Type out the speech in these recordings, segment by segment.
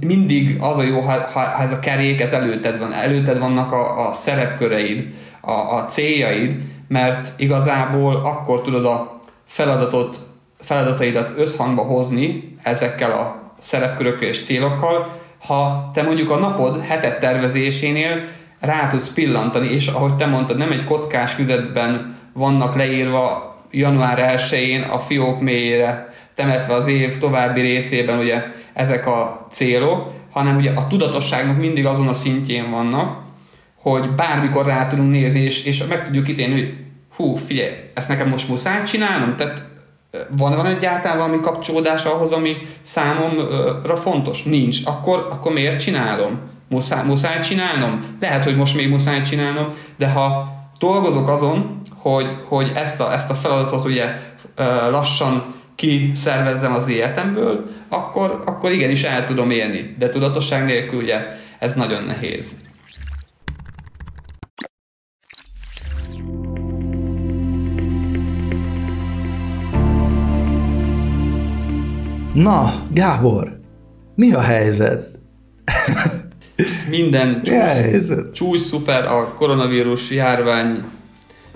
mindig az a jó, ha, ha ez a kerék, ez előtted van, előtted vannak a, a szerepköreid, a, a céljaid, mert igazából akkor tudod a feladatot, feladataidat összhangba hozni ezekkel a szerepkörökkel és célokkal, ha te mondjuk a napod hetet tervezésénél rá tudsz pillantani, és ahogy te mondtad, nem egy kockás füzetben vannak leírva január 1-én a fiók mélyére temetve az év további részében ugye ezek a célok, hanem ugye a tudatosságnak mindig azon a szintjén vannak, hogy bármikor rá tudunk nézni, és, és meg tudjuk ítélni, hogy hú, figyelj, ezt nekem most muszáj csinálnom? Tehát van, van egyáltalán valami kapcsolódás ahhoz, ami számomra fontos? Nincs. Akkor, akkor miért csinálom? Muszáj, muszáj csinálnom? Lehet, hogy most még muszáj csinálnom, de ha dolgozok azon, hogy, hogy ezt, a, ezt a feladatot ugye lassan kiszervezzem az életemből, akkor, akkor igenis el tudom élni. De tudatosság nélkül ugye ez nagyon nehéz. Na, Gábor, mi a helyzet? Minden csúcs, helyzet? csúcs szuper a koronavírus járvány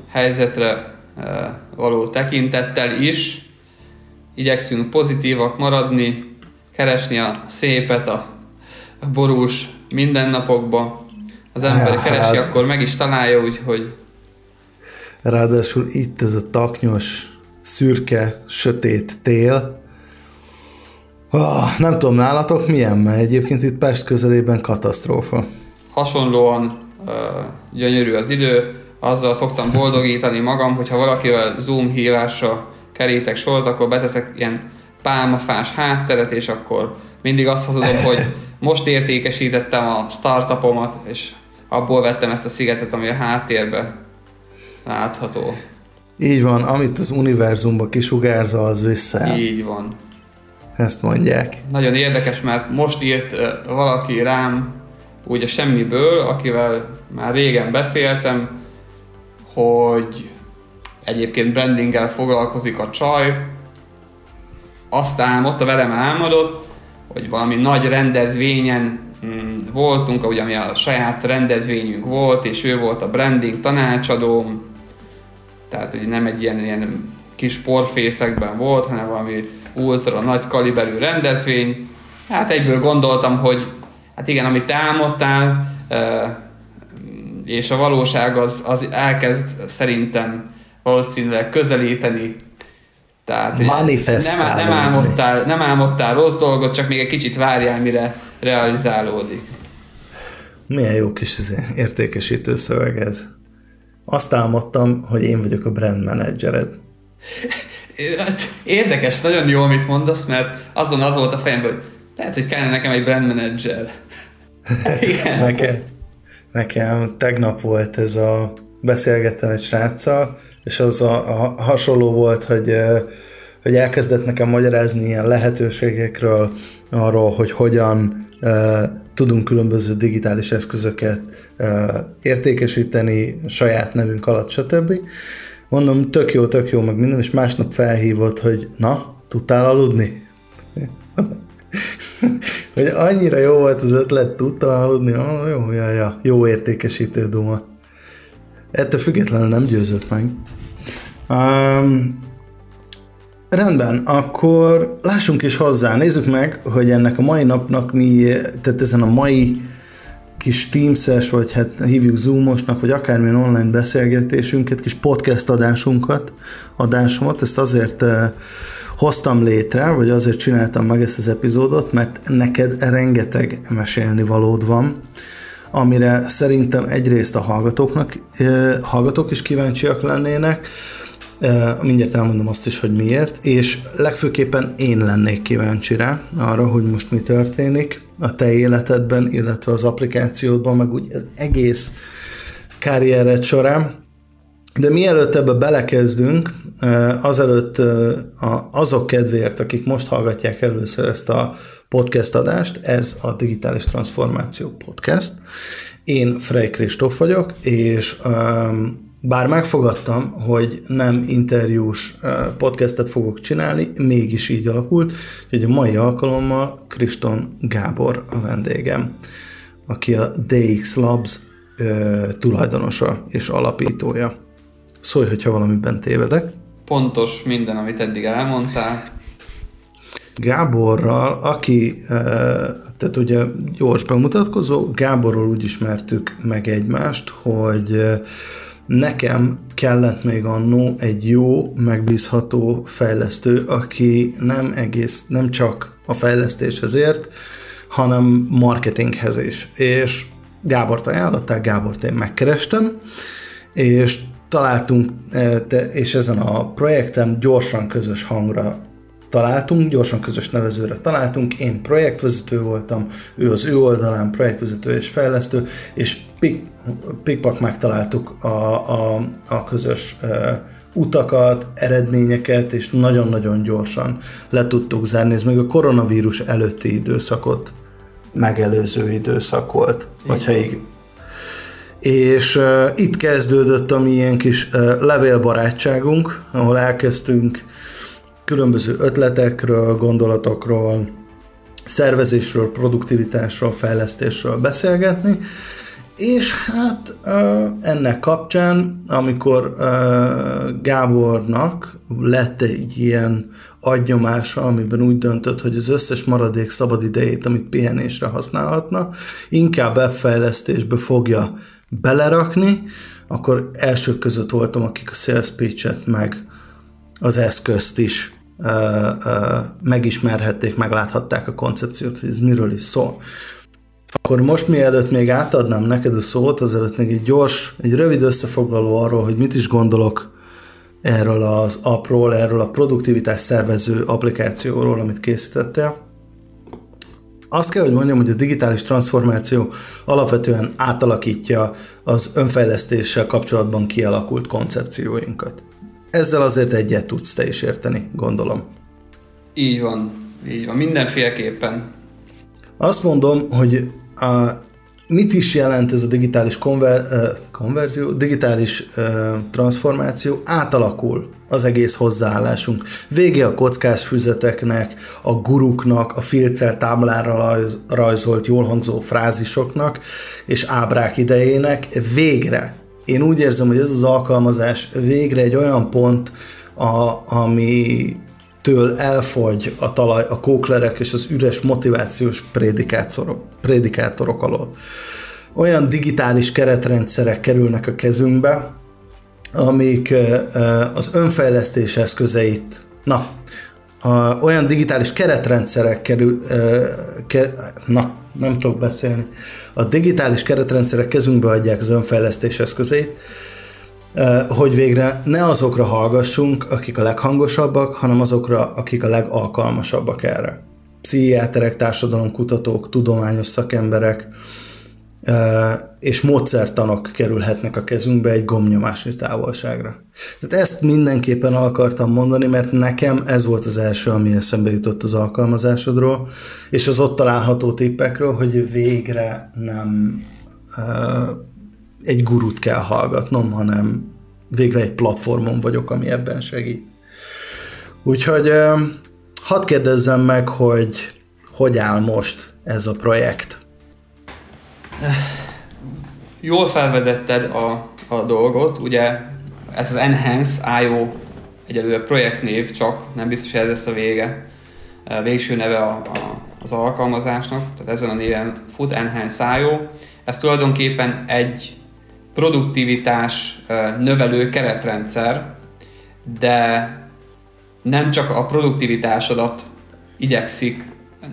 helyzetre eh, való tekintettel is. Igyekszünk pozitívak maradni, keresni a szépet a, borús mindennapokba. Az ember keresi, hát, akkor meg is találja, úgyhogy... Ráadásul itt ez a taknyos, szürke, sötét tél, Oh, nem tudom, nálatok milyen, mert egyébként itt Pest közelében katasztrófa. Hasonlóan uh, gyönyörű az idő, azzal szoktam boldogítani magam, hogyha valakivel Zoom hívásra kerítek sort, akkor beteszek ilyen pálmafás hátteret, és akkor mindig azt tudom, hogy most értékesítettem a startupomat, és abból vettem ezt a szigetet, ami a háttérbe látható. Így van, amit az univerzumba kisugárzol, az vissza. Így van. Ezt mondják. Nagyon érdekes, mert most írt valaki rám úgy a semmiből, akivel már régen beszéltem, hogy egyébként brandinggel foglalkozik a csaj, azt álmodta, velem álmodott, hogy valami nagy rendezvényen mm, voltunk, ugye ami a saját rendezvényünk volt, és ő volt a branding tanácsadóm, tehát hogy nem egy ilyen, ilyen kis porfészekben volt, hanem valami ultra nagy kaliberű rendezvény. Hát egyből gondoltam, hogy hát igen, amit álmodtál, és a valóság az, az elkezd szerintem valószínűleg közelíteni. Tehát nem, nem, álmodtál, nem álmodtál rossz dolgot, csak még egy kicsit várjál, mire realizálódik. Milyen jó kis izé, értékesítő szöveg ez. Azt álmodtam, hogy én vagyok a brand managered. Érdekes, nagyon jó, amit mondasz, mert azon az volt a fejemben, hogy lehet, hogy kellene nekem egy brand manager. Igen. nekem, nekem tegnap volt ez a, beszélgettem egy sráccal, és az a, a hasonló volt, hogy hogy elkezdett nekem magyarázni ilyen lehetőségekről, arról, hogy hogyan tudunk különböző digitális eszközöket értékesíteni saját nevünk alatt, stb. Mondom, tök jó, tök jó, meg minden, és másnap felhívott, hogy na, tudtál aludni? hogy annyira jó volt az ötlet, tudtál aludni? Oh, jó, ja, ja, jó értékesítő duma. Ettől függetlenül nem győzött meg. Um, rendben, akkor lássunk is hozzá, nézzük meg, hogy ennek a mai napnak mi, tehát ezen a mai kis Teams-es, vagy hát hívjuk Zoomosnak, vagy akármilyen online beszélgetésünket, kis podcast adásunkat, adásomat, ezt azért hoztam létre, vagy azért csináltam meg ezt az epizódot, mert neked rengeteg mesélni valód van, amire szerintem egyrészt a hallgatóknak, hallgatók is kíváncsiak lennének, Mindjárt elmondom azt is, hogy miért, és legfőképpen én lennék kíváncsi rá arra, hogy most mi történik a te életedben, illetve az applikációdban, meg úgy az egész karriered során. De mielőtt ebbe belekezdünk, azelőtt azok kedvéért, akik most hallgatják először ezt a podcast adást, ez a Digitális Transformáció Podcast. Én Frey Kristóf vagyok, és bár megfogadtam, hogy nem interjús podcastet fogok csinálni, mégis így alakult, hogy a mai alkalommal Kriston Gábor a vendégem, aki a DX Labs tulajdonosa és alapítója. Szólj, hogyha valamiben tévedek. Pontos minden, amit eddig elmondtál. Gáborral, aki, tehát ugye gyors bemutatkozó, Gáborról úgy ismertük meg egymást, hogy nekem kellett még annó egy jó, megbízható fejlesztő, aki nem egész, nem csak a fejlesztéshez ért, hanem marketinghez is. És Gábort ajánlották, Gábort én megkerestem, és találtunk, és ezen a projekten gyorsan közös hangra találtunk, gyorsan közös nevezőre találtunk, én projektvezető voltam, ő az ő oldalán projektvezető és fejlesztő, és pik, pikpak megtaláltuk a, a, a közös uh, utakat, eredményeket, és nagyon-nagyon gyorsan le tudtuk zárni. Ez még a koronavírus előtti időszakot megelőző időszak volt, vagy ha így és uh, itt kezdődött a mi ilyen kis uh, levélbarátságunk, ahol elkezdtünk különböző ötletekről, gondolatokról, szervezésről, produktivitásról, fejlesztésről beszélgetni, és hát ennek kapcsán, amikor Gábornak lett egy ilyen agynyomása, amiben úgy döntött, hogy az összes maradék szabad idejét, amit pihenésre használhatna, inkább webfejlesztésbe fogja belerakni, akkor elsők között voltam, akik a sales pitch-et meg az eszközt is uh, uh, megismerhették, megláthatták a koncepciót, hogy ez miről is szól. Akkor most mielőtt még átadnám neked a szót, azelőtt még egy gyors, egy rövid összefoglaló arról, hogy mit is gondolok erről az appról, erről a produktivitás szervező applikációról, amit készítettél. Azt kell, hogy mondjam, hogy a digitális transformáció alapvetően átalakítja az önfejlesztéssel kapcsolatban kialakult koncepcióinkat ezzel azért egyet tudsz te is érteni, gondolom. Így van, így van, mindenféleképpen. Azt mondom, hogy a, mit is jelent ez a digitális konver, konverzió, digitális uh, transformáció, átalakul az egész hozzáállásunk. Vége a kockás füzeteknek, a guruknak, a filccel táblára rajzolt jól hangzó frázisoknak és ábrák idejének, végre én úgy érzem, hogy ez az alkalmazás végre egy olyan pont, a, ami től elfogy a talaj, a kóklerek és az üres motivációs prédikátorok, prédikátorok alól. Olyan digitális keretrendszerek kerülnek a kezünkbe, amik az önfejlesztés eszközeit, na, a, olyan digitális keretrendszerek kerül, ke, na, nem tudok beszélni. A digitális keretrendszerek kezünkbe adják az önfejlesztés eszközeit, hogy végre ne azokra hallgassunk, akik a leghangosabbak, hanem azokra, akik a legalkalmasabbak erre. Pszichiáterek, társadalomkutatók, tudományos szakemberek, és módszertanok kerülhetnek a kezünkbe egy gomnyomásnyi távolságra. Tehát ezt mindenképpen akartam mondani, mert nekem ez volt az első, ami eszembe jutott az alkalmazásodról, és az ott található tippekről, hogy végre nem egy gurút kell hallgatnom, hanem végre egy platformon vagyok, ami ebben segít. Úgyhogy hadd kérdezzem meg, hogy hogy áll most ez a projekt? Jól felvezetted a, a dolgot, ugye ez az Enhance IO egyelőre projektnév csak, nem biztos, hogy ez lesz a vége, a végső neve a, a, az alkalmazásnak, tehát ezen a néven fut Enhance IO. Ez tulajdonképpen egy produktivitás növelő keretrendszer, de nem csak a produktivitásodat igyekszik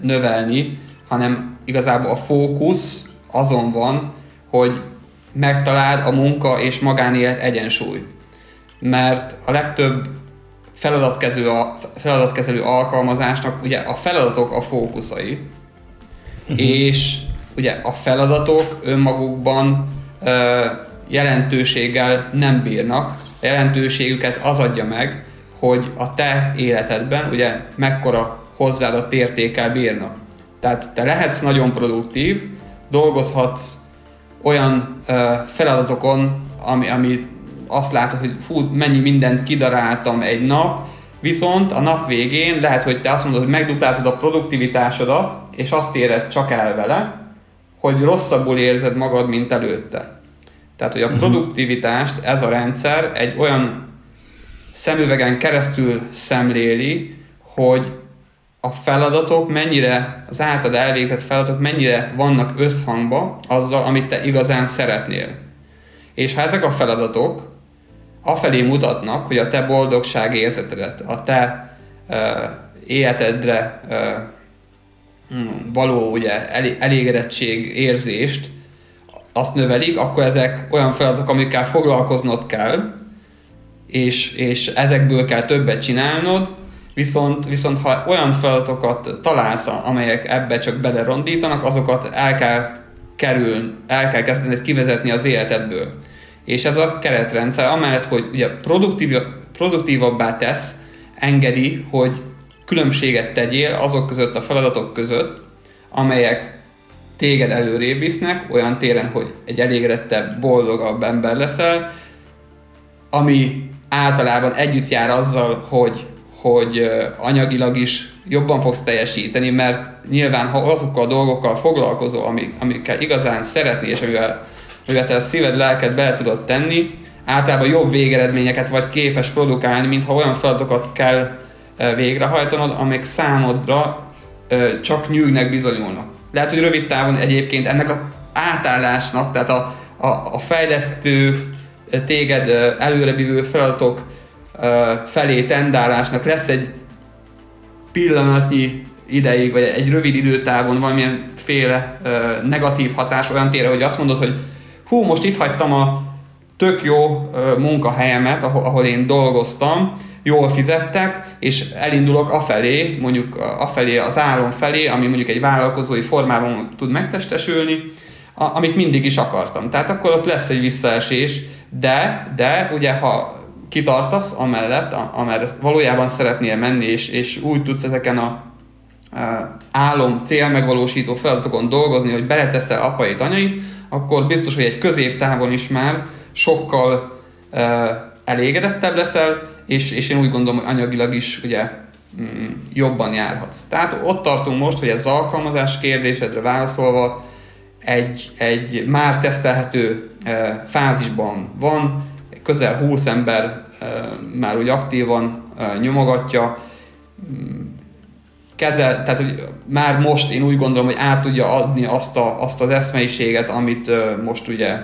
növelni, hanem igazából a fókusz azon van, hogy megtaláld a munka és magánélet egyensúly. Mert a legtöbb feladatkezelő, a feladatkezelő alkalmazásnak ugye a feladatok a fókuszai, uh-huh. és ugye a feladatok önmagukban ö, jelentőséggel nem bírnak. A jelentőségüket az adja meg, hogy a te életedben ugye mekkora hozzáadott értékkel bírnak. Tehát te lehetsz nagyon produktív, dolgozhatsz olyan uh, feladatokon, ami, ami azt látod, hogy fú, mennyi mindent kidaráltam egy nap, viszont a nap végén lehet, hogy te azt mondod, hogy megduplázod a produktivitásodat, és azt éred csak el vele, hogy rosszabbul érzed magad, mint előtte. Tehát, hogy a mhm. produktivitást ez a rendszer egy olyan szemüvegen keresztül szemléli, hogy a feladatok mennyire, az általad elvégzett feladatok mennyire vannak összhangba azzal, amit te igazán szeretnél. És ha ezek a feladatok afelé mutatnak, hogy a te boldogság érzetedet, a te uh, életedre uh, való ugye, elégedettség érzést, azt növelik, akkor ezek olyan feladatok, amikkel foglalkoznod kell, és, és ezekből kell többet csinálnod, viszont, viszont ha olyan feladatokat találsz, amelyek ebbe csak belerondítanak, azokat el kell kerül, el kell kezdened kivezetni az életedből. És ez a keretrendszer, amellett, hogy ugye produktív, produktívabbá tesz, engedi, hogy különbséget tegyél azok között a feladatok között, amelyek téged előrébb visznek, olyan téren, hogy egy elégedettebb, boldogabb ember leszel, ami általában együtt jár azzal, hogy, hogy anyagilag is jobban fogsz teljesíteni, mert nyilván ha azokkal a dolgokkal foglalkozol, amik, amikkel igazán szeretni, és amivel, amivel te a szíved, lelked bele tudod tenni, általában jobb végeredményeket vagy képes produkálni, mintha olyan feladatokat kell végrehajtanod, amik számodra csak nyűgnek bizonyulnak. Lehet, hogy rövid távon egyébként ennek az átállásnak, tehát a, a, a fejlesztő téged előrebívő feladatok felé tendálásnak lesz egy pillanatnyi ideig, vagy egy rövid időtávon valamilyen féle negatív hatás olyan tére, hogy azt mondod, hogy hú, most itt hagytam a tök jó munkahelyemet, ahol, én dolgoztam, jól fizettek, és elindulok afelé, mondjuk afelé az álom felé, ami mondjuk egy vállalkozói formában tud megtestesülni, amit mindig is akartam. Tehát akkor ott lesz egy visszaesés, de, de ugye ha kitartasz amellett, amellett valójában szeretnél menni, és, és úgy tudsz ezeken a, a álom, cél megvalósító feladatokon dolgozni, hogy beleteszel apait, anyait, akkor biztos, hogy egy középtávon is már sokkal e, elégedettebb leszel, és, és én úgy gondolom, hogy anyagilag is ugye mm, jobban járhatsz. Tehát ott tartunk most, hogy ez az alkalmazás kérdésedre válaszolva egy, egy már tesztelhető e, fázisban van, közel 20 ember már úgy aktívan nyomogatja, kezel, tehát hogy már most én úgy gondolom, hogy át tudja adni azt, a, azt az eszmeiséget, amit most ugye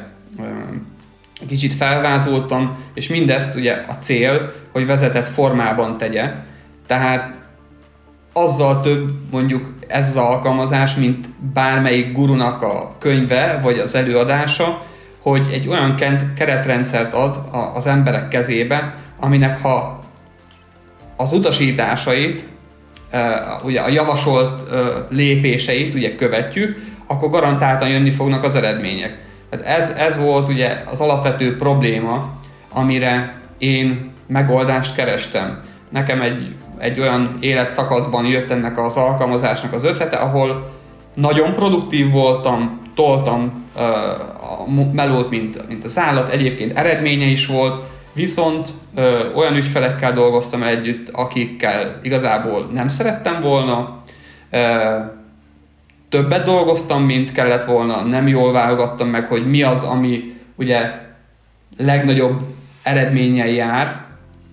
kicsit felvázoltam, és mindezt ugye a cél, hogy vezetett formában tegye. Tehát azzal több mondjuk ez az alkalmazás, mint bármelyik gurunak a könyve, vagy az előadása, hogy egy olyan keretrendszert ad az emberek kezébe, aminek ha az utasításait, ugye a javasolt lépéseit ugye követjük, akkor garantáltan jönni fognak az eredmények. Tehát ez, ez volt ugye az alapvető probléma, amire én megoldást kerestem. Nekem egy, egy olyan életszakaszban jött ennek az alkalmazásnak az ötlete, ahol nagyon produktív voltam, toltam a melót, mint, mint az állat, egyébként eredménye is volt, viszont uh, olyan ügyfelekkel dolgoztam együtt, akikkel igazából nem szerettem volna, uh, többet dolgoztam, mint kellett volna, nem jól válogattam meg, hogy mi az, ami ugye legnagyobb eredménnyel jár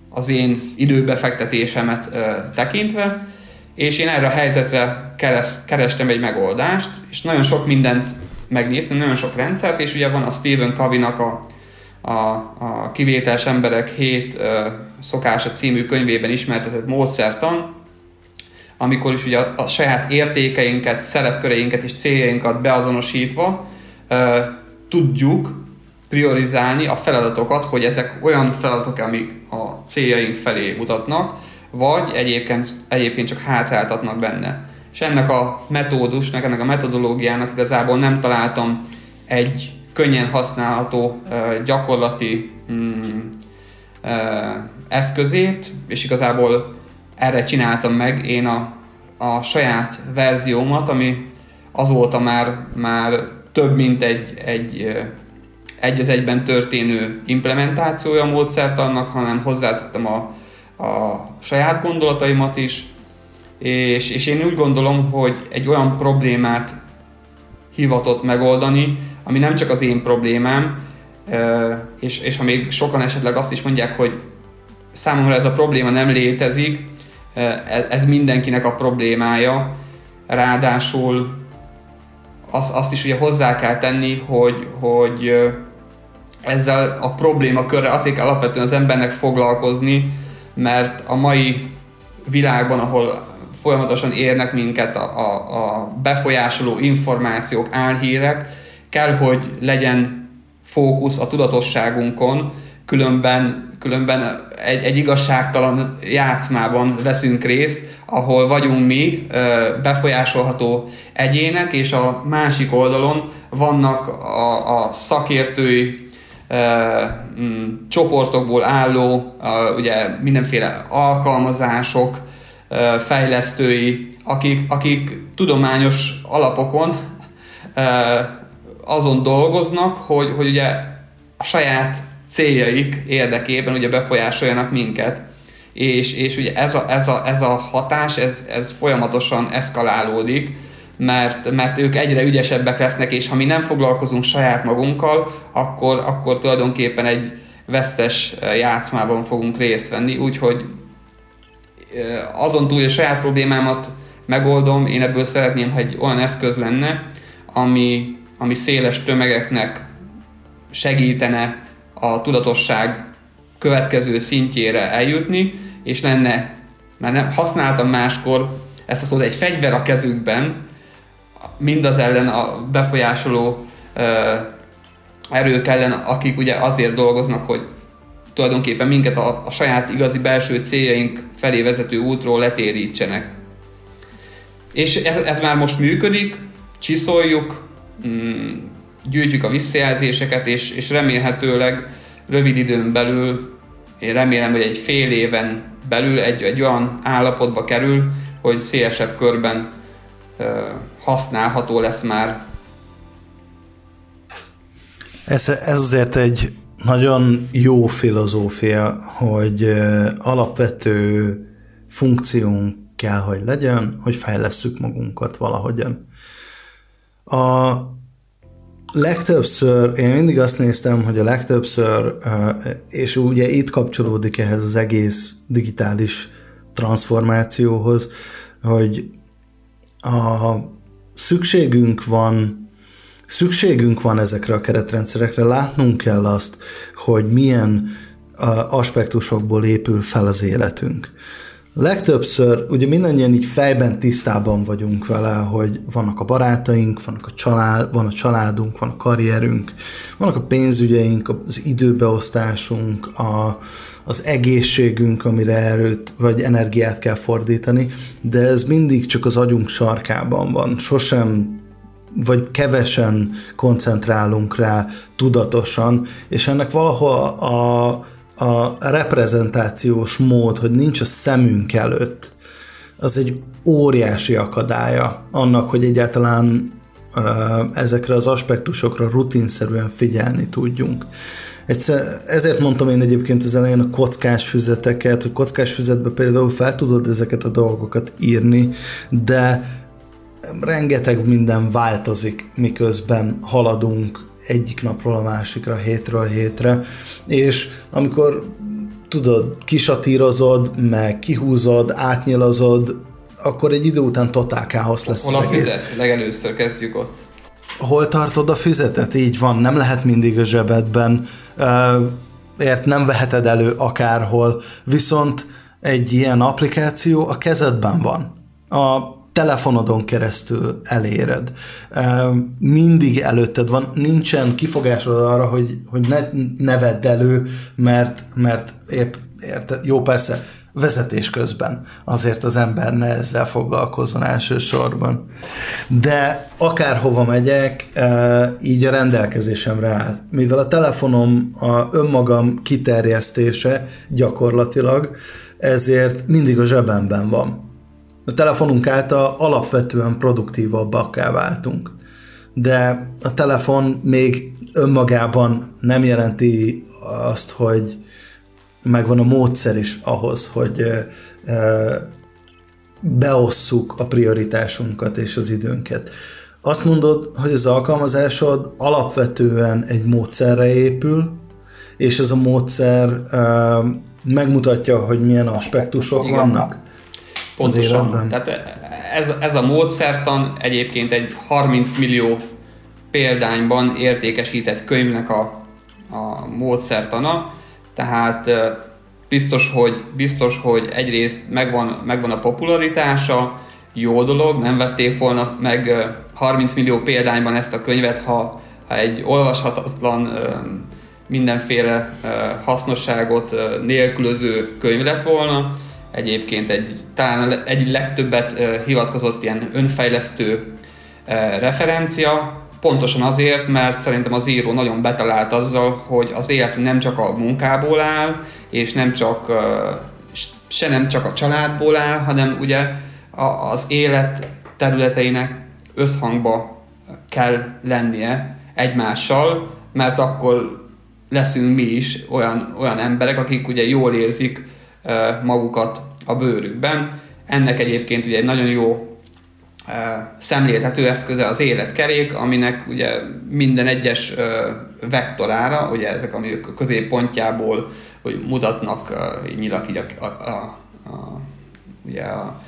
az én időbefektetésemet ö, tekintve, és én erre a helyzetre keres, kerestem egy megoldást, és nagyon sok mindent megnéztem, nagyon sok rendszert, és ugye van a Stephen Covey-nak a, a, a Kivételes emberek 7 ö, szokása című könyvében ismertetett módszertan, amikor is ugye a, a saját értékeinket, szerepköreinket és céljainkat beazonosítva uh, tudjuk priorizálni a feladatokat, hogy ezek olyan feladatok, amik a céljaink felé mutatnak, vagy egyébként, egyébként csak hátráltatnak benne. És ennek a metódusnak, ennek a metodológiának igazából nem találtam egy könnyen használható gyakorlati uh, eszközét, és igazából erre csináltam meg én a, a saját verziómat, ami azóta már, már több mint egy, egy egy az egyben történő implementációja a módszertannak, hanem hozzátettem a, a saját gondolataimat is, és, és én úgy gondolom, hogy egy olyan problémát hivatott megoldani, ami nem csak az én problémám, és, és ha még sokan esetleg azt is mondják, hogy számomra ez a probléma nem létezik, ez mindenkinek a problémája, ráadásul azt, azt is ugye hozzá kell tenni, hogy, hogy ezzel a problémakörre azért kell alapvetően az embernek foglalkozni, mert a mai világban, ahol folyamatosan érnek minket a, a, a befolyásoló információk, álhírek, kell, hogy legyen fókusz a tudatosságunkon, különben, különben egy, egy igazságtalan játszmában veszünk részt, ahol vagyunk mi befolyásolható egyének, és a másik oldalon vannak a, a szakértői csoportokból álló ugye mindenféle alkalmazások, fejlesztői, akik, akik tudományos alapokon azon dolgoznak, hogy, hogy ugye a saját céljaik érdekében ugye befolyásoljanak minket. És, és ugye ez a, ez a, ez a hatás, ez, ez folyamatosan eszkalálódik, mert, mert ők egyre ügyesebbek lesznek, és ha mi nem foglalkozunk saját magunkkal, akkor, akkor tulajdonképpen egy vesztes játszmában fogunk részt venni, úgyhogy azon túl, hogy a saját problémámat megoldom, én ebből szeretném, hogy egy olyan eszköz lenne, ami, ami széles tömegeknek segítene a tudatosság következő szintjére eljutni, és lenne, mert nem, használtam máskor ezt a szót, egy fegyver a kezükben, mindaz ellen a befolyásoló erők ellen, akik ugye azért dolgoznak, hogy tulajdonképpen minket a, a saját igazi belső céljaink felé vezető útról letérítsenek. És ez, ez már most működik, csiszoljuk, mm, gyűjtjük a visszajelzéseket, és, és remélhetőleg rövid időn belül, én remélem, hogy egy fél éven belül egy, egy olyan állapotba kerül, hogy szélesebb körben használható lesz már. Ez, ez azért egy nagyon jó filozófia, hogy alapvető funkciónk kell, hogy legyen, hogy fejlesszük magunkat valahogyan. A legtöbbször, én mindig azt néztem, hogy a legtöbbször, és ugye itt kapcsolódik ehhez az egész digitális transformációhoz, hogy a szükségünk van szükségünk van ezekre a keretrendszerekre, látnunk kell azt, hogy milyen aspektusokból épül fel az életünk. Legtöbbször ugye mindannyian így fejben tisztában vagyunk vele, hogy vannak a barátaink, vannak a család, van a családunk, van a karrierünk, vannak a pénzügyeink, az időbeosztásunk, a, az egészségünk, amire erőt vagy energiát kell fordítani, de ez mindig csak az agyunk sarkában van. Sosem vagy kevesen koncentrálunk rá tudatosan, és ennek valahol a, a reprezentációs mód, hogy nincs a szemünk előtt, az egy óriási akadálya annak, hogy egyáltalán ezekre az aspektusokra rutinszerűen figyelni tudjunk. Egyszer, ezért mondtam én egyébként az elején a kockás füzeteket, hogy kockás füzetbe például fel tudod ezeket a dolgokat írni, de rengeteg minden változik, miközben haladunk egyik napról a másikra, hétről a hétre, és amikor tudod, kisatírozod, meg kihúzod, átnyilazod, akkor egy idő után totál káosz lesz. Hol a füzet? Legelőször kezdjük ott. Hol tartod a füzetet? Így van, nem lehet mindig a zsebedben ért nem veheted elő akárhol, viszont egy ilyen applikáció a kezedben van. A telefonodon keresztül eléred. Mindig előtted van, nincsen kifogásod arra, hogy, hogy ne, ne vedd elő, mert, mert épp érted, jó persze, vezetés közben. Azért az ember ne ezzel foglalkozzon elsősorban. De akárhova megyek, így a rendelkezésemre áll. Mivel a telefonom a önmagam kiterjesztése gyakorlatilag, ezért mindig a zsebemben van. A telefonunk által alapvetően produktívabbakká váltunk. de a telefon még önmagában nem jelenti azt, hogy megvan a módszer is ahhoz, hogy beosszuk a prioritásunkat és az időnket. Azt mondod, hogy az alkalmazásod alapvetően egy módszerre épül, és ez a módszer megmutatja, hogy milyen aspektusok Igen. vannak Pontosan. az életben. Tehát ez, ez a módszertan egyébként egy 30 millió példányban értékesített könyvnek a, a módszertana, tehát biztos, hogy, biztos, hogy egyrészt megvan, megvan a popularitása, jó dolog, nem vették volna meg 30 millió példányban ezt a könyvet, ha, ha egy olvashatatlan mindenféle hasznosságot nélkülöző könyv lett volna. Egyébként egy, talán egy legtöbbet hivatkozott ilyen önfejlesztő referencia, pontosan azért, mert szerintem az író nagyon betalált azzal, hogy az életünk nem csak a munkából áll, és nem csak, se nem csak a családból áll, hanem ugye az élet területeinek összhangba kell lennie egymással, mert akkor leszünk mi is olyan, olyan emberek, akik ugye jól érzik magukat a bőrükben. Ennek egyébként ugye egy nagyon jó szemléltető eszköze az életkerék, aminek ugye minden egyes vektorára, ugye ezek, amik a középpontjából hogy mutatnak nyilak így a, a, a, a, ugye a,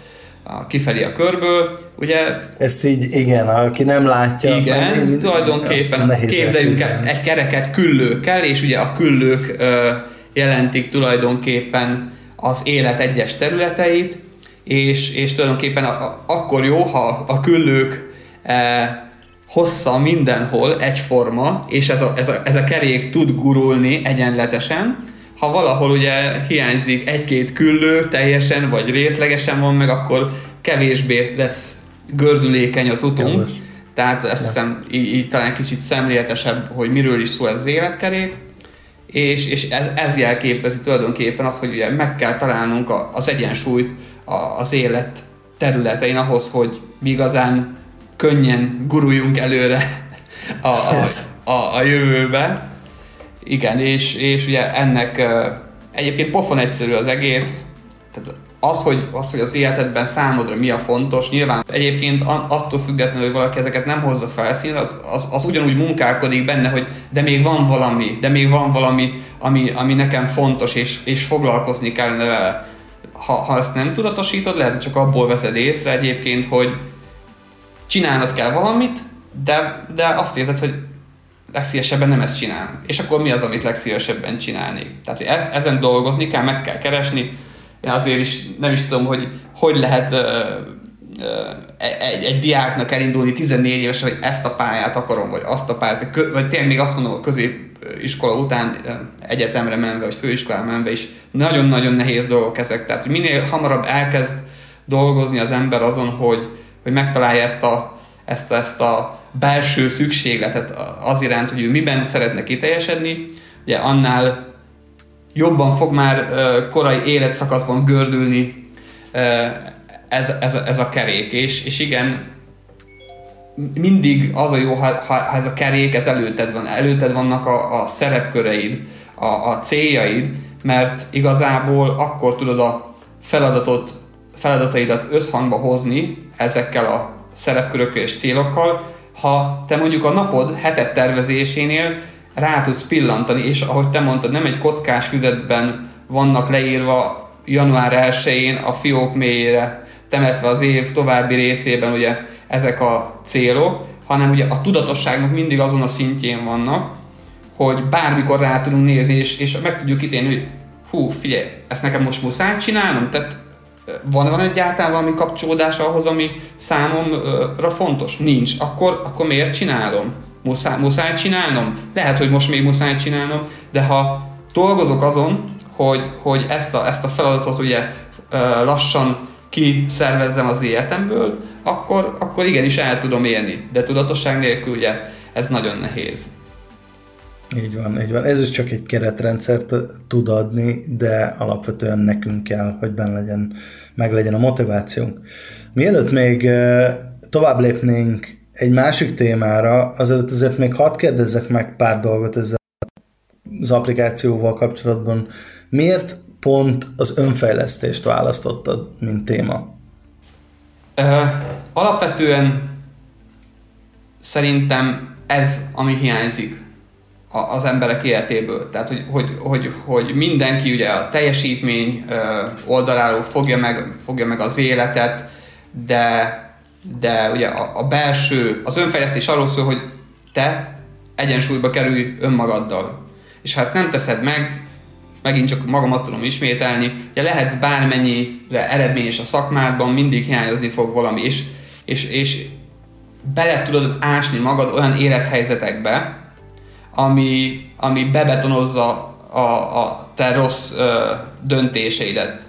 a, kifelé a körből, ugye... Ezt így, igen, aki nem látja... Igen, mind, tulajdonképpen képzeljünk el egy kereket küllőkkel, és ugye a küllők ö, jelentik tulajdonképpen az élet egyes területeit, és, és tulajdonképpen a, a, akkor jó, ha a küllők e, hossza mindenhol egyforma, és ez a, ez, a, ez a kerék tud gurulni egyenletesen, ha valahol ugye hiányzik egy-két küllő teljesen vagy részlegesen van meg, akkor kevésbé lesz gördülékeny az utunk. Jogos. Tehát ja. hiszem így, így talán kicsit szemléletesebb, hogy miről is szól ez az életkerék. És, és ez, ez jelképezi tulajdonképpen az, hogy ugye meg kell találnunk a, az egyensúlyt a, az élet területein ahhoz, hogy igazán könnyen guruljunk előre a, a, a, a jövőbe. Igen, és, és ugye ennek egyébként pofon egyszerű az egész, tehát az hogy, az, hogy az életedben számodra mi a fontos, nyilván egyébként attól függetlenül, hogy valaki ezeket nem hozza felszínre, az, az, az ugyanúgy munkálkodik benne, hogy de még van valami, de még van valami, ami, ami nekem fontos, és, és foglalkozni kellene vele. Ha, ha ezt nem tudatosítod, lehet, hogy csak abból veszed észre egyébként, hogy csinálnod kell valamit, de, de azt érzed, hogy legszívesebben nem ezt csinálom. És akkor mi az, amit legszívesebben csinálnék? Tehát hogy ez, ezen dolgozni kell, meg kell keresni. Azért is nem is tudom, hogy hogy lehet uh, egy, egy diáknak elindulni 14 éves, hogy ezt a pályát akarom, vagy azt a pályát, vagy tényleg még azt mondom, a középiskola után egyetemre menve, vagy főiskolára menve is nagyon-nagyon nehéz dolgok ezek. Tehát, hogy minél hamarabb elkezd dolgozni az ember azon, hogy, hogy megtalálja ezt a, ezt, ezt a belső szükségletet az iránt, hogy ő miben szeretne kiteljesedni, ugye annál jobban fog már korai életszakaszban gördülni ez, ez, ez a kerék. És, és igen, mindig az a jó, ha, ha ez a kerék, ez előtted van, előtted vannak a, a szerepköreid, a, a céljaid, mert igazából akkor tudod a feladatot, feladataidat összhangba hozni ezekkel a szerepkörökkel és célokkal, ha te mondjuk a napod hetet tervezésénél rá tudsz pillantani, és ahogy te mondtad, nem egy kockás füzetben vannak leírva január 1-én a fiók mélyére temetve az év további részében ugye ezek a célok, hanem ugye a tudatosságnak mindig azon a szintjén vannak, hogy bármikor rá tudunk nézni, és, és meg tudjuk ítélni, hogy hú, figyelj, ezt nekem most muszáj csinálnom? Tehát van, van egyáltalán valami kapcsolódás ahhoz, ami számomra fontos? Nincs. Akkor, akkor miért csinálom? Muszáj, muszáj csinálnom? Lehet, hogy most még muszáj csinálnom, de ha dolgozok azon, hogy, hogy ezt, a, ezt a feladatot ugye lassan kiszervezzem az életemből, akkor, akkor igenis el tudom élni. De tudatosság nélkül ugye ez nagyon nehéz. Így van, így van. Ez is csak egy keretrendszert tud adni, de alapvetően nekünk kell, hogy benne legyen, meg legyen a motivációnk. Mielőtt még tovább lépnénk egy másik témára, azért azért még hadd kérdezzek meg pár dolgot ezzel az applikációval kapcsolatban. Miért pont az önfejlesztést választottad, mint téma? Uh, alapvetően szerintem ez, ami hiányzik az emberek életéből. Tehát, hogy, hogy, hogy, hogy mindenki ugye a teljesítmény oldaláról fogja meg, fogja meg az életet, de, de ugye a, a belső, az önfejlesztés arról szól, hogy te egyensúlyba kerülj önmagaddal. És ha ezt nem teszed meg, megint csak magamat tudom ismételni, ugye lehetsz bármennyire eredményes a szakmádban, mindig hiányozni fog valami, és, és, és bele tudod ásni magad olyan élethelyzetekbe, ami, ami bebetonozza a, a te rossz ö, döntéseidet.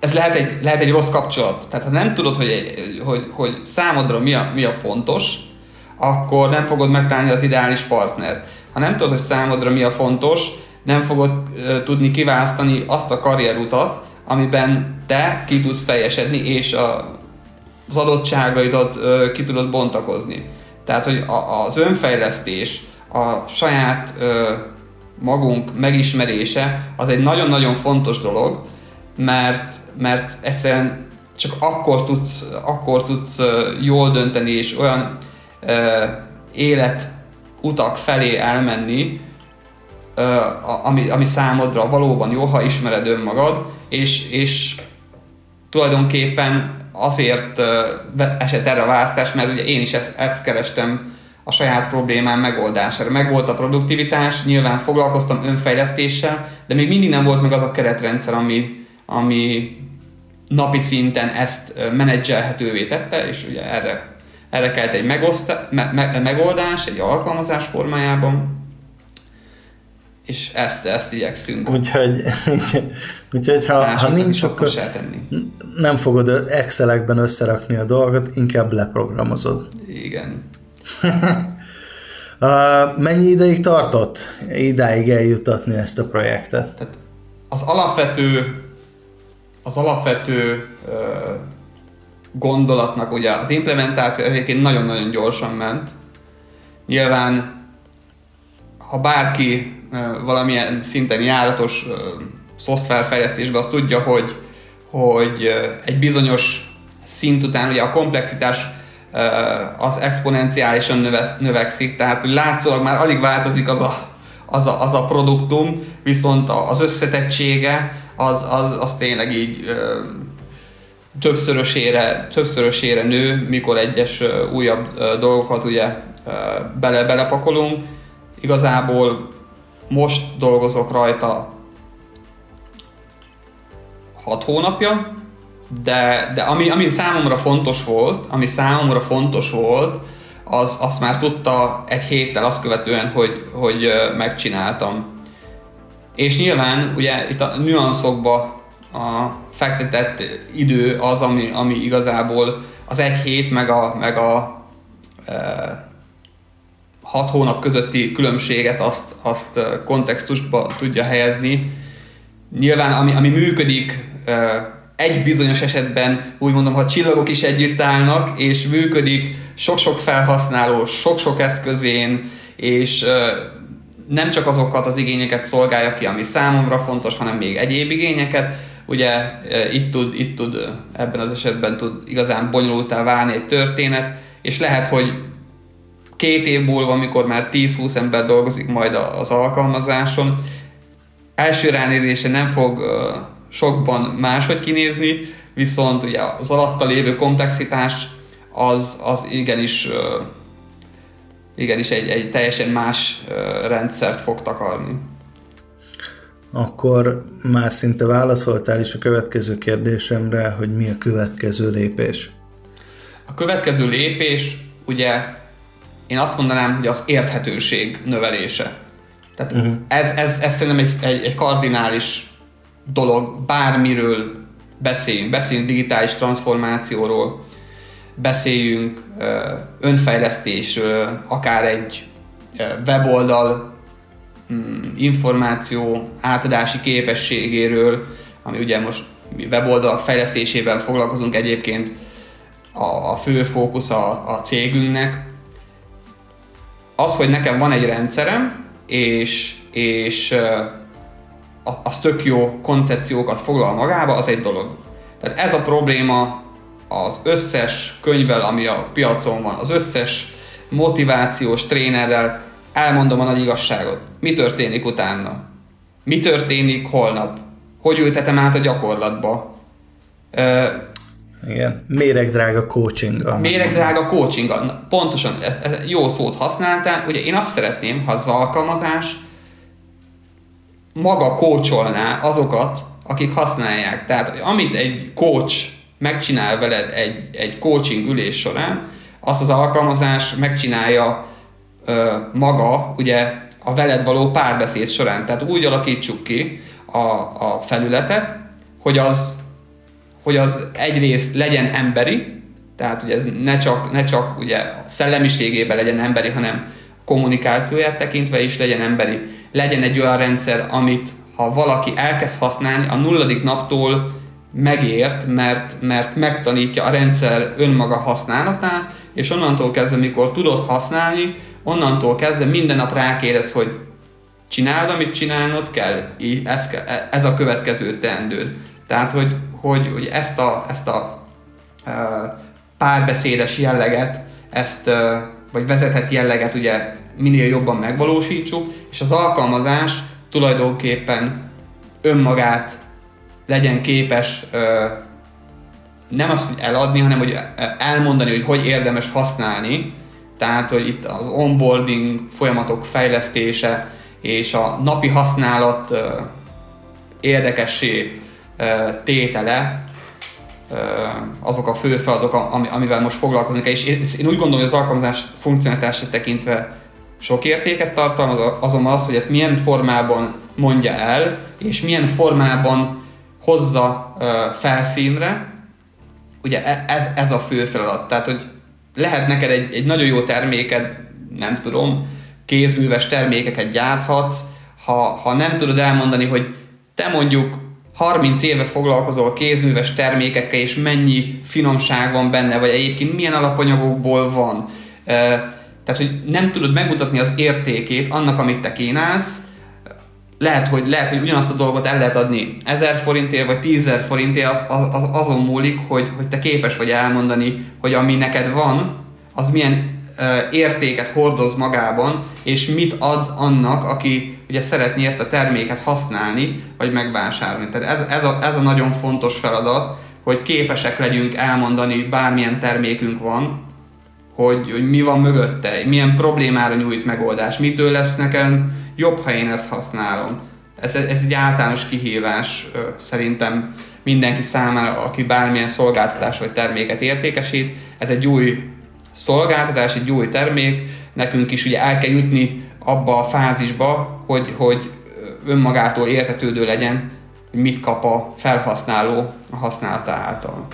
Ez lehet egy, lehet egy rossz kapcsolat. Tehát ha nem tudod, hogy, hogy, hogy számodra mi a, mi a fontos, akkor nem fogod megtalálni az ideális partnert. Ha nem tudod, hogy számodra mi a fontos, nem fogod ö, tudni kiválasztani azt a karrierutat, amiben te ki tudsz teljesedni, és a, az adottságaidat ö, ki tudod bontakozni. Tehát, hogy a, az önfejlesztés, a saját ö, magunk megismerése az egy nagyon-nagyon fontos dolog, mert, mert egyszerűen csak akkor tudsz, akkor tudsz jól dönteni, és olyan ö, életutak felé elmenni, ami, ami számodra valóban jó, ha ismered önmagad, és, és tulajdonképpen azért esett erre a választás, mert ugye én is ezt, ezt kerestem a saját problémám megoldására. Meg volt a produktivitás, nyilván foglalkoztam önfejlesztéssel, de még mindig nem volt meg az a keretrendszer, ami, ami napi szinten ezt menedzselhetővé tette, és ugye erre, erre kellett egy megoszta, me, me, megoldás, egy alkalmazás formájában, és ezt, ezt igyekszünk. Úgyhogy, úgyhogy ha, ha nincs, akkor tenni. nem fogod Excelekben összerakni a dolgot, inkább leprogramozod. Igen. mennyi ideig tartott idáig eljutatni ezt a projektet? Tehát az alapvető az alapvető gondolatnak ugye az implementáció egyébként nagyon-nagyon gyorsan ment. Nyilván, ha bárki valamilyen szinten járatos szoftverfejlesztésben, az tudja, hogy, hogy egy bizonyos szint után ugye a komplexitás az exponenciálisan növe, növekszik, tehát látszólag már alig változik az a, az a, az a produktum, viszont az összetettsége az, az, az tényleg így többszörösére, többszörösére nő, mikor egyes újabb dolgokat ugye bele, belepakolunk. Igazából most dolgozok rajta 6 hónapja, de, de ami, ami számomra fontos volt, ami számomra fontos volt, az, azt már tudta egy héttel azt követően, hogy, hogy megcsináltam. És nyilván ugye itt a nüanszokba a fektetett idő az, ami, ami igazából az egy hét meg a, meg a e, hat hónap közötti különbséget azt, azt kontextusba tudja helyezni. Nyilván ami, ami működik e, egy bizonyos esetben úgy mondom, ha csillagok is együtt állnak, és működik sok-sok felhasználó, sok-sok eszközén, és nem csak azokat az igényeket szolgálja ki, ami számomra fontos, hanem még egyéb igényeket. Ugye itt tud, itt tud ebben az esetben tud igazán bonyolultá válni egy történet, és lehet, hogy két év múlva, amikor már 10-20 ember dolgozik majd az alkalmazáson, első ránézése nem fog sokban máshogy kinézni, viszont ugye az alatta lévő komplexitás az, az igenis, igenis egy, egy teljesen más rendszert fog takarni. Akkor már szinte válaszoltál is a következő kérdésemre, hogy mi a következő lépés. A következő lépés, ugye én azt mondanám, hogy az érthetőség növelése. Tehát uh-huh. ez, ez, ez szerintem egy, egy, egy kardinális dolog, bármiről beszéljünk, beszéljünk digitális transformációról, beszéljünk önfejlesztésről, akár egy weboldal mm, információ átadási képességéről, ami ugye most weboldalak fejlesztésével foglalkozunk egyébként, a, a fő fókusz a, a cégünknek. Az, hogy nekem van egy rendszerem, és, és az tök jó koncepciókat foglal magába, az egy dolog. Tehát ez a probléma az összes könyvvel, ami a piacon van, az összes motivációs trénerrel, elmondom a nagy igazságot. Mi történik utána? Mi történik holnap? Hogy ültetem át a gyakorlatba? Igen, méregdrága coaching. Méregdrága coaching. Pontosan, ez, ez jó szót használtál. Ugye én azt szeretném, ha az alkalmazás maga coacholná azokat, akik használják. Tehát amit egy coach megcsinál veled egy, egy coaching ülés során, azt az alkalmazás megcsinálja ö, maga, ugye a veled való párbeszéd során. Tehát úgy alakítsuk ki a, a felületet, hogy az, hogy az egyrészt legyen emberi, tehát hogy ez ne csak, ne csak ugye szellemiségében legyen emberi, hanem kommunikációját tekintve is legyen emberi. Legyen egy olyan rendszer, amit ha valaki elkezd használni, a nulladik naptól megért, mert, mert megtanítja a rendszer önmaga használatát, és onnantól kezdve, mikor tudod használni, onnantól kezdve minden nap rákérdez, hogy csináld, amit csinálnod kell, ez, ez a következő teendőd. Tehát, hogy, hogy, hogy ezt a, ezt a párbeszédes jelleget, ezt, vagy vezetett jelleget ugye minél jobban megvalósítsuk, és az alkalmazás tulajdonképpen önmagát legyen képes nem azt, hogy eladni, hanem hogy elmondani, hogy hogy érdemes használni, tehát, hogy itt az onboarding folyamatok fejlesztése és a napi használat érdekessé tétele azok a fő feladatok, amivel most foglalkozunk. És én úgy gondolom, hogy az alkalmazás funkcionalitását tekintve sok értéket tartalmaz, azonban az, hogy ezt milyen formában mondja el, és milyen formában hozza felszínre, ugye e, ez, ez a fő feladat. Tehát, hogy lehet neked egy, egy nagyon jó terméked, nem tudom, kézműves termékeket gyárthatsz, ha, ha nem tudod elmondani, hogy te mondjuk 30 éve foglalkozol kézműves termékekkel, és mennyi finomság van benne, vagy egyébként milyen alapanyagokból van. Tehát, hogy nem tudod megmutatni az értékét annak, amit te kínálsz, lehet, hogy, lehet, hogy ugyanazt a dolgot el lehet adni 1000 forintért, vagy 10 forintért, az, az, azon múlik, hogy, hogy te képes vagy elmondani, hogy ami neked van, az milyen értéket hordoz magában, és mit ad annak, aki ugye szeretné ezt a terméket használni, vagy megvásárolni. Tehát ez, ez, a, ez a nagyon fontos feladat, hogy képesek legyünk elmondani, bármilyen termékünk van, hogy, hogy mi van mögötte, milyen problémára nyújt megoldás, mitől lesz nekem jobb, ha én ezt használom. Ez, ez egy általános kihívás szerintem mindenki számára, aki bármilyen szolgáltatás vagy terméket értékesít. Ez egy új szolgáltatás, egy új termék, nekünk is ugye el kell jutni abba a fázisba, hogy, hogy önmagától értetődő legyen, hogy mit kap a felhasználó a használata által.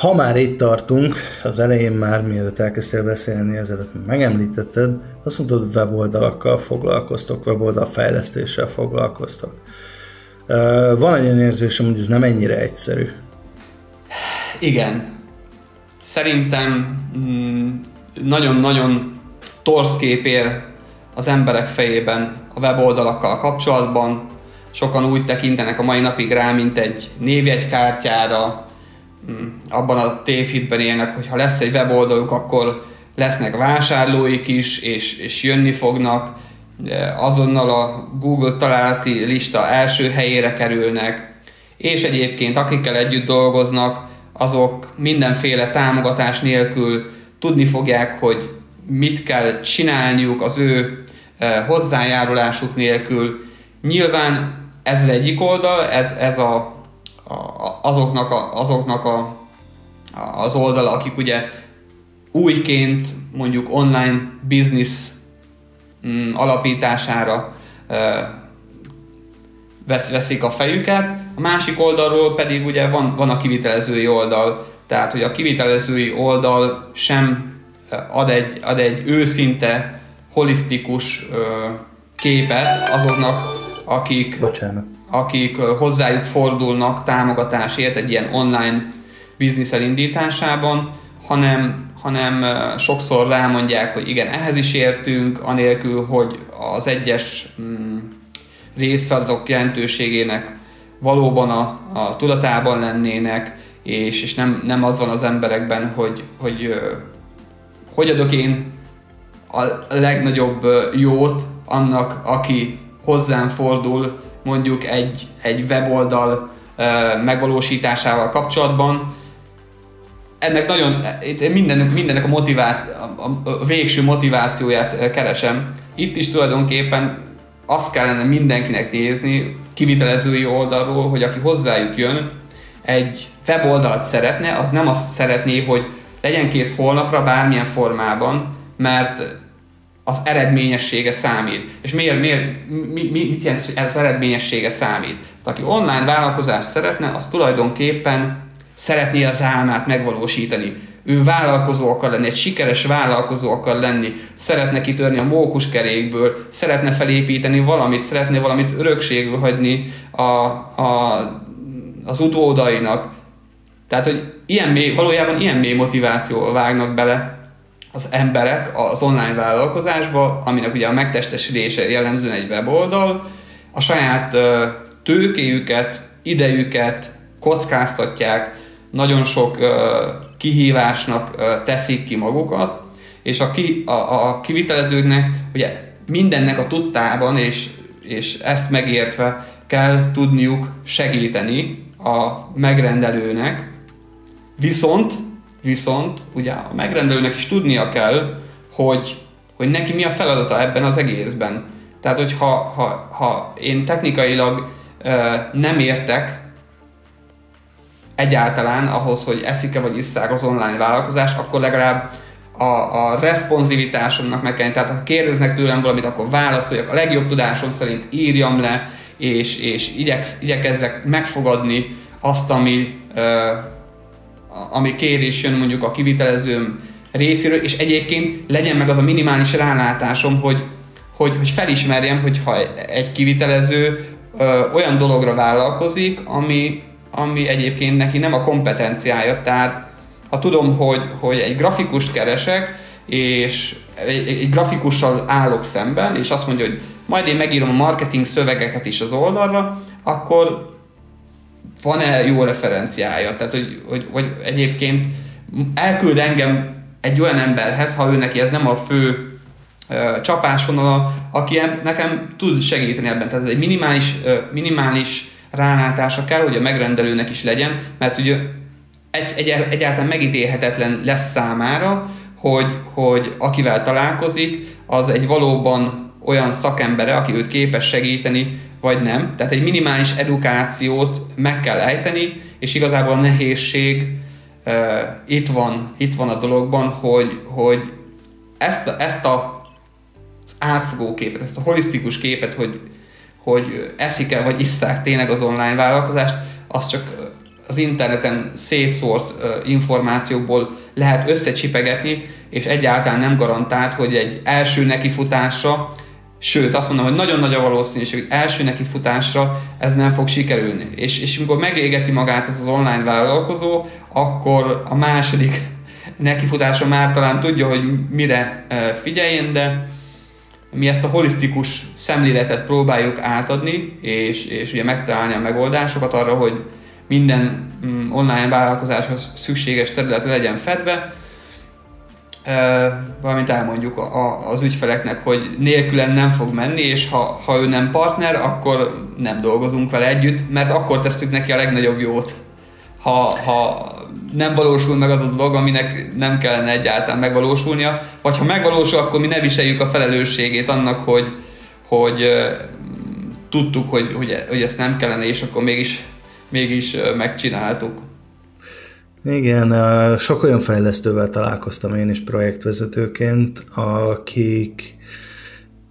Ha már itt tartunk, az elején már, mielőtt elkezdtél beszélni, ezelőtt megemlítetted, azt mondtad, weboldalakkal foglalkoztok, weboldal fejlesztéssel foglalkoztok. Van egy olyan érzésem, hogy ez nem ennyire egyszerű. Igen. Szerintem mm, nagyon-nagyon torsz kép az emberek fejében a weboldalakkal kapcsolatban. Sokan úgy tekintenek a mai napig rá, mint egy névjegykártyára, abban a tévhitben élnek, hogy ha lesz egy weboldaluk, akkor lesznek vásárlóik is, és, és jönni fognak, azonnal a Google találati lista első helyére kerülnek, és egyébként akikkel együtt dolgoznak, azok mindenféle támogatás nélkül tudni fogják, hogy mit kell csinálniuk az ő eh, hozzájárulásuk nélkül. Nyilván ez az egyik oldal, ez, ez a azoknak, a, azoknak a, az oldala, akik ugye újként mondjuk online business mm, alapítására vesz, veszik a fejüket, a másik oldalról pedig ugye van, van a kivitelezői oldal, tehát hogy a kivitelezői oldal sem ad egy, ad egy őszinte, holisztikus képet azoknak, akik, Bocsánat akik hozzájuk fordulnak támogatásért egy ilyen online biznisz elindításában, hanem, hanem sokszor rámondják, hogy igen, ehhez is értünk, anélkül, hogy az egyes mm, részfeladatok jelentőségének valóban a, a tudatában lennének, és, és nem, nem az van az emberekben, hogy, hogy hogy adok én a legnagyobb jót annak, aki hozzám fordul mondjuk egy, egy weboldal megvalósításával kapcsolatban. Ennek nagyon, minden, mindennek a, motivát, a végső motivációját keresem. Itt is tulajdonképpen azt kellene mindenkinek nézni, kivitelezői oldalról, hogy aki hozzájuk jön, egy weboldalt szeretne, az nem azt szeretné, hogy legyen kész holnapra bármilyen formában, mert az eredményessége számít. És miért, miért mi, mi, mit jelent, hogy ez eredményessége számít? Tehát, aki online vállalkozást szeretne, az tulajdonképpen szeretné az álmát megvalósítani. Ő vállalkozó akar lenni, egy sikeres vállalkozó akar lenni, szeretne kitörni a mókuskerékből, szeretne felépíteni valamit, szeretne valamit örökségül hagyni a, a, az utódainak. Tehát, hogy ilyen mély, valójában ilyen mély motivációval vágnak bele az emberek az online vállalkozásba, aminek ugye a megtestesülése jellemzően egy weboldal, a saját tőkéjüket, idejüket kockáztatják, nagyon sok kihívásnak teszik ki magukat, és a, ki, a, a kivitelezőknek ugye mindennek a tudtában, és, és ezt megértve kell tudniuk segíteni a megrendelőnek, viszont Viszont ugye a megrendelőnek is tudnia kell, hogy, hogy neki mi a feladata ebben az egészben. Tehát, hogy ha, ha, ha én technikailag e, nem értek egyáltalán ahhoz, hogy eszik-e vagy isszák az online vállalkozás, akkor legalább a, a responsivitásomnak meg kell, tehát ha kérdeznek tőlem valamit, akkor válaszoljak, a legjobb tudásom szerint írjam le, és, és igyek, igyekezzek megfogadni azt, ami, ami kérés jön mondjuk a kivitelezőm részéről, és egyébként legyen meg az a minimális rálátásom, hogy, hogy, hogy felismerjem, hogy ha egy kivitelező ö, olyan dologra vállalkozik, ami, ami egyébként neki nem a kompetenciája, tehát ha tudom, hogy, hogy egy grafikust keresek, és egy, egy grafikussal állok szemben, és azt mondja, hogy majd én megírom a marketing szövegeket is az oldalra, akkor van-e jó referenciája, tehát hogy, hogy, hogy egyébként elküld engem egy olyan emberhez, ha ő neki ez nem a fő uh, csapásvonala, aki nekem tud segíteni ebben. Tehát ez egy minimális, uh, minimális rálátása kell, hogy a megrendelőnek is legyen, mert ugye egy, egy, egyáltalán megítélhetetlen lesz számára, hogy, hogy akivel találkozik, az egy valóban olyan szakembere, aki őt képes segíteni, vagy nem. Tehát egy minimális edukációt meg kell ejteni, és igazából a nehézség uh, itt, van, itt van a dologban, hogy, hogy ezt, a, ezt a, az átfogó képet, ezt a holisztikus képet, hogy, hogy eszik-e vagy isszák tényleg az online vállalkozást, az csak az interneten szétszórt uh, információkból lehet összecsipegetni, és egyáltalán nem garantált, hogy egy első nekifutásra Sőt, azt mondom, hogy nagyon nagy a valószínűség, hogy első neki futásra ez nem fog sikerülni. És, és amikor megégeti magát ez az online vállalkozó, akkor a második nekifutásra már talán tudja, hogy mire figyeljen, de mi ezt a holisztikus szemléletet próbáljuk átadni, és, és ugye megtalálni a megoldásokat arra, hogy minden mm, online vállalkozáshoz szükséges terület legyen fedve, valamint elmondjuk a, az ügyfeleknek, hogy nélkülen nem fog menni, és ha, ha ő nem partner, akkor nem dolgozunk vele együtt, mert akkor tesszük neki a legnagyobb jót. Ha, ha nem valósul meg az a dolog, aminek nem kellene egyáltalán megvalósulnia, vagy ha megvalósul, akkor mi ne viseljük a felelősségét annak, hogy, hogy tudtuk, hogy, hogy, hogy ezt nem kellene, és akkor mégis, mégis megcsináltuk. Igen, sok olyan fejlesztővel találkoztam én is projektvezetőként, akik,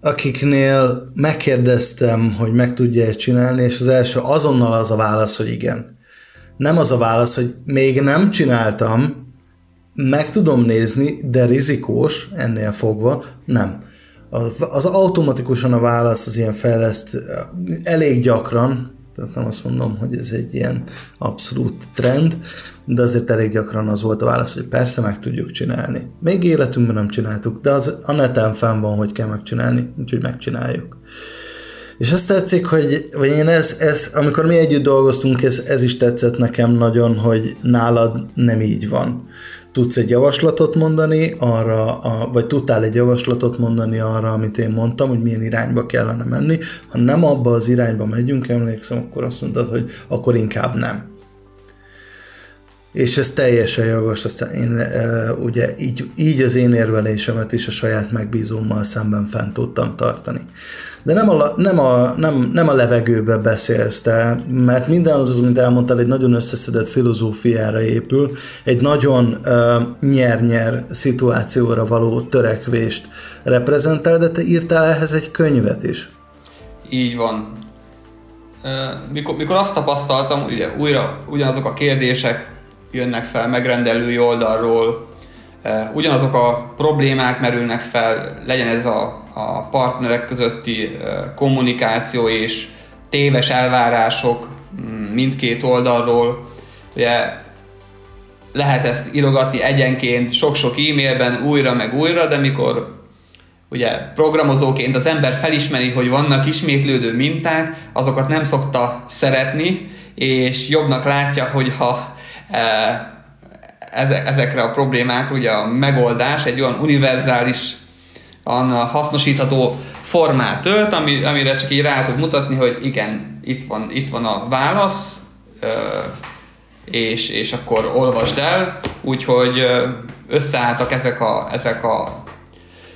akiknél megkérdeztem, hogy meg tudja ezt csinálni, és az első azonnal az a válasz, hogy igen. Nem az a válasz, hogy még nem csináltam, meg tudom nézni, de rizikós ennél fogva, nem. Az automatikusan a válasz az ilyen fejleszt elég gyakran, tehát nem azt mondom, hogy ez egy ilyen abszolút trend, de azért elég gyakran az volt a válasz, hogy persze meg tudjuk csinálni. Még életünkben nem csináltuk, de az a neten fenn van, hogy kell megcsinálni, úgyhogy megcsináljuk. És azt tetszik, hogy vagy én ez, ez, amikor mi együtt dolgoztunk, ez, ez is tetszett nekem nagyon, hogy nálad nem így van. Tudsz egy javaslatot mondani arra, a, vagy tudtál egy javaslatot mondani arra, amit én mondtam, hogy milyen irányba kellene menni. Ha nem abba az irányba megyünk, emlékszem, akkor azt mondtad, hogy akkor inkább nem és ez teljesen jogos, aztán én e, ugye így, így az én érvelésemet is a saját megbízómmal szemben fent tudtam tartani. De nem a, nem a, nem, nem a levegőbe beszélsz te, mert minden az, amit elmondtál, egy nagyon összeszedett filozófiára épül, egy nagyon uh, nyer-nyer szituációra való törekvést reprezentál, de te írtál ehhez egy könyvet is. Így van. Mikor, mikor azt tapasztaltam, ugye újra ugyanazok a kérdések jönnek fel megrendelői oldalról, e, ugyanazok a problémák merülnek fel, legyen ez a, a partnerek közötti e, kommunikáció és téves elvárások mm, mindkét oldalról. Ugye lehet ezt írogatni egyenként sok-sok e-mailben újra meg újra, de mikor ugye programozóként az ember felismeri, hogy vannak ismétlődő minták, azokat nem szokta szeretni, és jobbnak látja, hogy ha ezekre a problémákra ugye a megoldás egy olyan univerzális, hasznosítható formát ölt, amire csak így rá tud mutatni, hogy igen, itt van, itt van a válasz, és, és akkor olvasd el, úgyhogy összeálltak ezek, a, ezek, a,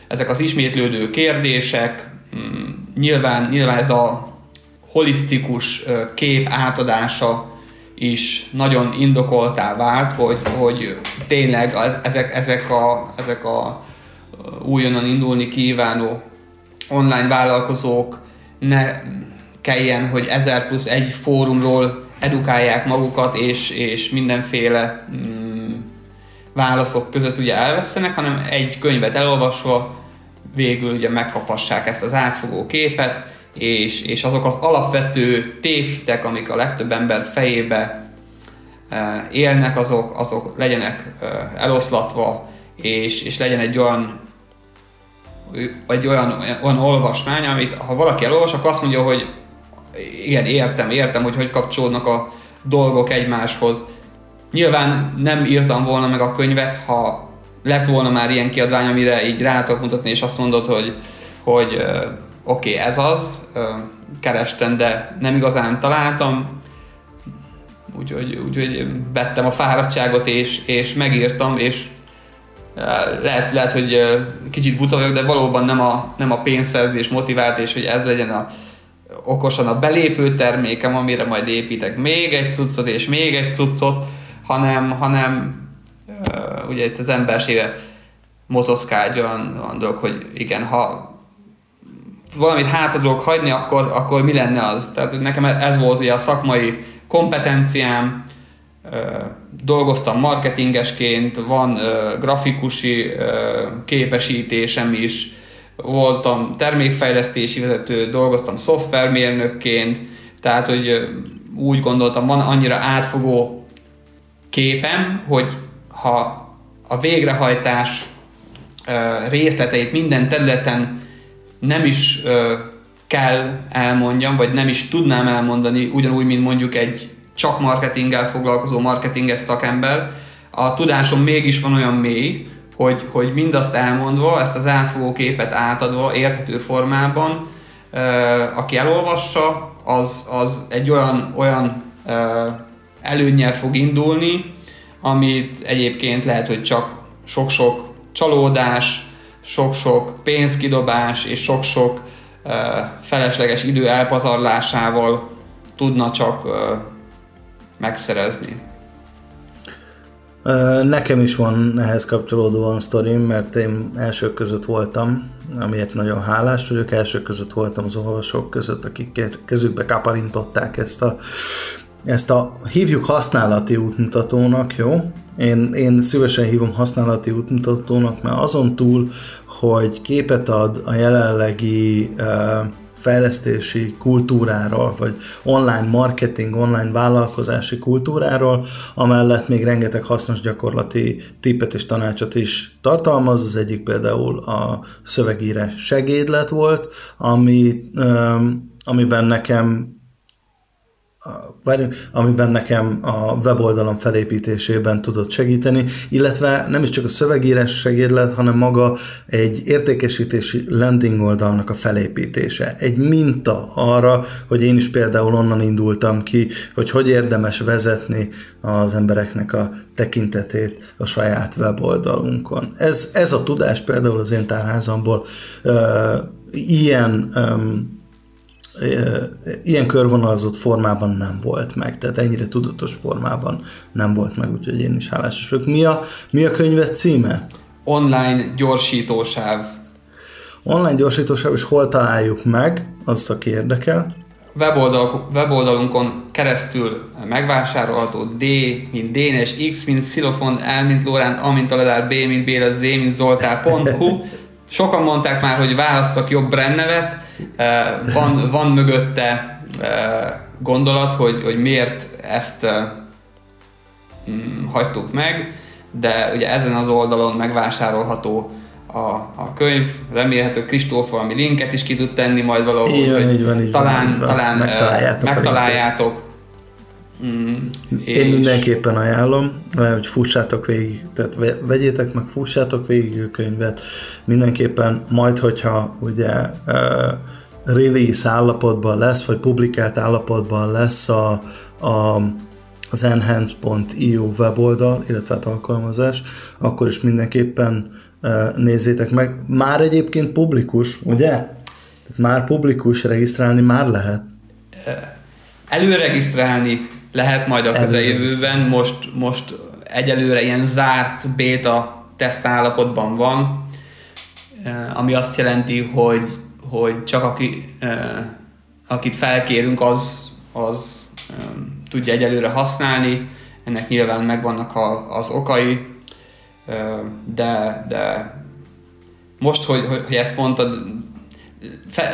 ezek az ismétlődő kérdések, hmm, nyilván, nyilván ez a holisztikus kép átadása is nagyon indokoltá vált, hogy, hogy tényleg az, ezek, ezek, a, ezek a újonnan indulni kívánó online vállalkozók ne kelljen, hogy ezer plusz egy fórumról edukálják magukat, és, és mindenféle mm, válaszok között ugye elvesztenek, hanem egy könyvet elolvasva végül ugye megkapassák ezt az átfogó képet, és, és azok az alapvető tévhitek, amik a legtöbb ember fejébe e, élnek, azok, azok legyenek e, eloszlatva, és, és legyen egy olyan egy olyan, olyan olvasmány, amit ha valaki elolvas, akkor azt mondja, hogy igen, értem, értem, hogy hogy kapcsolódnak a dolgok egymáshoz. Nyilván nem írtam volna meg a könyvet, ha lett volna már ilyen kiadvány, amire így rá tudok mutatni, és azt mondod, hogy, hogy e, oké, okay, ez az, kerestem, de nem igazán találtam, úgyhogy, úgyhogy vettem a fáradtságot és, és megírtam, és lehet, lehet, hogy kicsit buta vagyok, de valóban nem a, nem a pénzszerzés motivált, és hogy ez legyen a, okosan a belépő termékem, amire majd építek még egy cuccot és még egy cuccot, hanem, hanem ugye itt az embersége motoszkál egy olyan, olyan dolog, hogy igen, ha valamit hátra tudok hagyni, akkor, akkor mi lenne az? Tehát nekem ez volt ugye a szakmai kompetenciám, dolgoztam marketingesként, van grafikusi képesítésem is, voltam termékfejlesztési vezető, dolgoztam szoftvermérnökként, tehát hogy úgy gondoltam, van annyira átfogó képem, hogy ha a végrehajtás részleteit minden területen nem is ö, kell elmondjam, vagy nem is tudnám elmondani, ugyanúgy, mint mondjuk egy csak marketinggel foglalkozó marketinges szakember, a tudásom mégis van olyan mély, hogy, hogy mindazt elmondva, ezt az átfogó képet átadva, érthető formában, ö, aki elolvassa, az, az egy olyan, olyan ö, előnyel fog indulni, amit egyébként lehet, hogy csak sok-sok csalódás, sok-sok pénzkidobás és sok-sok felesleges idő elpazarlásával tudna csak megszerezni. Nekem is van ehhez kapcsolódóan sztorim, mert én elsők között voltam, amiért nagyon hálás vagyok, elsők között voltam az olvasók között, akik kezükbe kaparintották ezt a, ezt a hívjuk használati útmutatónak, jó? Én, én szívesen hívom használati útmutatónak, mert azon túl, hogy képet ad a jelenlegi fejlesztési kultúráról, vagy online marketing, online vállalkozási kultúráról, amellett még rengeteg hasznos gyakorlati tippet és tanácsot is tartalmaz. Az egyik például a szövegírás segédlet volt, ami, amiben nekem amiben nekem a weboldalom felépítésében tudott segíteni, illetve nem is csak a szövegírás segédlet, hanem maga egy értékesítési landing oldalnak a felépítése. Egy minta arra, hogy én is például onnan indultam ki, hogy hogy érdemes vezetni az embereknek a tekintetét a saját weboldalunkon. Ez, ez a tudás például az én tárházamból uh, ilyen um, ilyen körvonalazott formában nem volt meg, tehát ennyire tudatos formában nem volt meg, úgyhogy én is hálás vagyok. Mi a, mi a könyvet címe? Online gyorsítósáv. Online gyorsítósáv, és hol találjuk meg, az, aki érdekel. Weboldal, weboldalonkon keresztül megvásárolható D, mint Dénes, X, mint Szilofon, L, mint Lórán, A, mint Aladár, B, mint Béla, Z, mint Zoltár.hu. Sokan mondták már, hogy válasszak jobb brandnevet, van, van mögötte gondolat, hogy, hogy miért ezt mm, hagytuk meg, de ugye ezen az oldalon megvásárolható a, a könyv, remélhető Kristóf valami linket is ki tud tenni majd valahogy, így van, így van, így talán, van, így van. talán megtaláljátok. megtaláljátok. Mm, Én és... mindenképpen ajánlom, hogy fussátok végig, tehát vegyétek meg, fussátok végig a könyvet, mindenképpen majd, hogyha ugye uh, release állapotban lesz, vagy publikált állapotban lesz a, a az enhance.io weboldal, illetve hát alkalmazás, akkor is mindenképpen uh, nézzétek meg. Már egyébként publikus, ugye? Tehát már publikus, regisztrálni már lehet. Előregisztrálni lehet majd a közeljövőben, most, most egyelőre ilyen zárt beta teszt állapotban van, eh, ami azt jelenti, hogy, hogy csak aki, eh, akit felkérünk, az, az eh, tudja egyelőre használni, ennek nyilván megvannak a, az okai, de, de most, hogy, hogy ezt mondtad,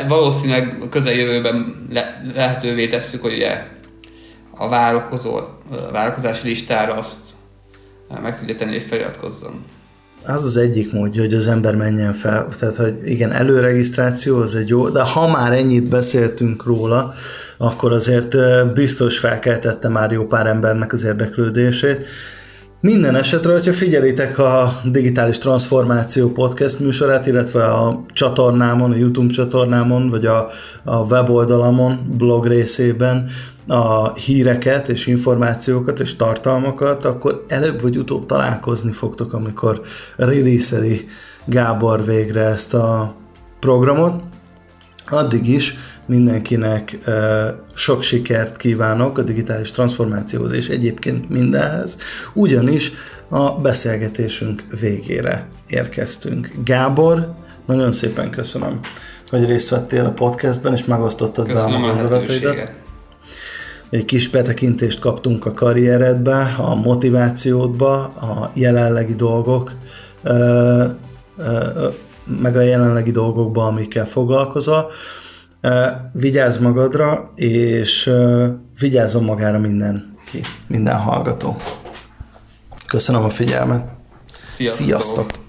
valószínűleg a közeljövőben le, lehetővé tesszük, hogy ugye a vállalkozó, vállalkozási listára azt meg tudja tenni, hogy feliratkozzon. Az az egyik módja, hogy az ember menjen fel, tehát hogy igen, előregisztráció az egy jó, de ha már ennyit beszéltünk róla, akkor azért biztos felkeltette már jó pár embernek az érdeklődését. Minden esetre, hogyha figyelitek a Digitális Transformáció podcast műsorát, illetve a csatornámon, a YouTube csatornámon, vagy a, a weboldalamon, blog részében, a híreket és információkat és tartalmakat, akkor előbb vagy utóbb találkozni fogtok, amikor release Gábor végre ezt a programot. Addig is mindenkinek sok sikert kívánok a digitális transformációhoz és egyébként mindenhez, ugyanis a beszélgetésünk végére érkeztünk. Gábor, nagyon szépen köszönöm, hogy részt vettél a podcastben, és megosztottad velem a gondolataidat egy kis betekintést kaptunk a karrieredbe, a motivációdba, a jelenlegi dolgok, meg a jelenlegi dolgokba, amikkel foglalkozol. Vigyázz magadra, és vigyázzon magára mindenki, minden hallgató. Köszönöm a figyelmet. Sziasztok! Sziasztok.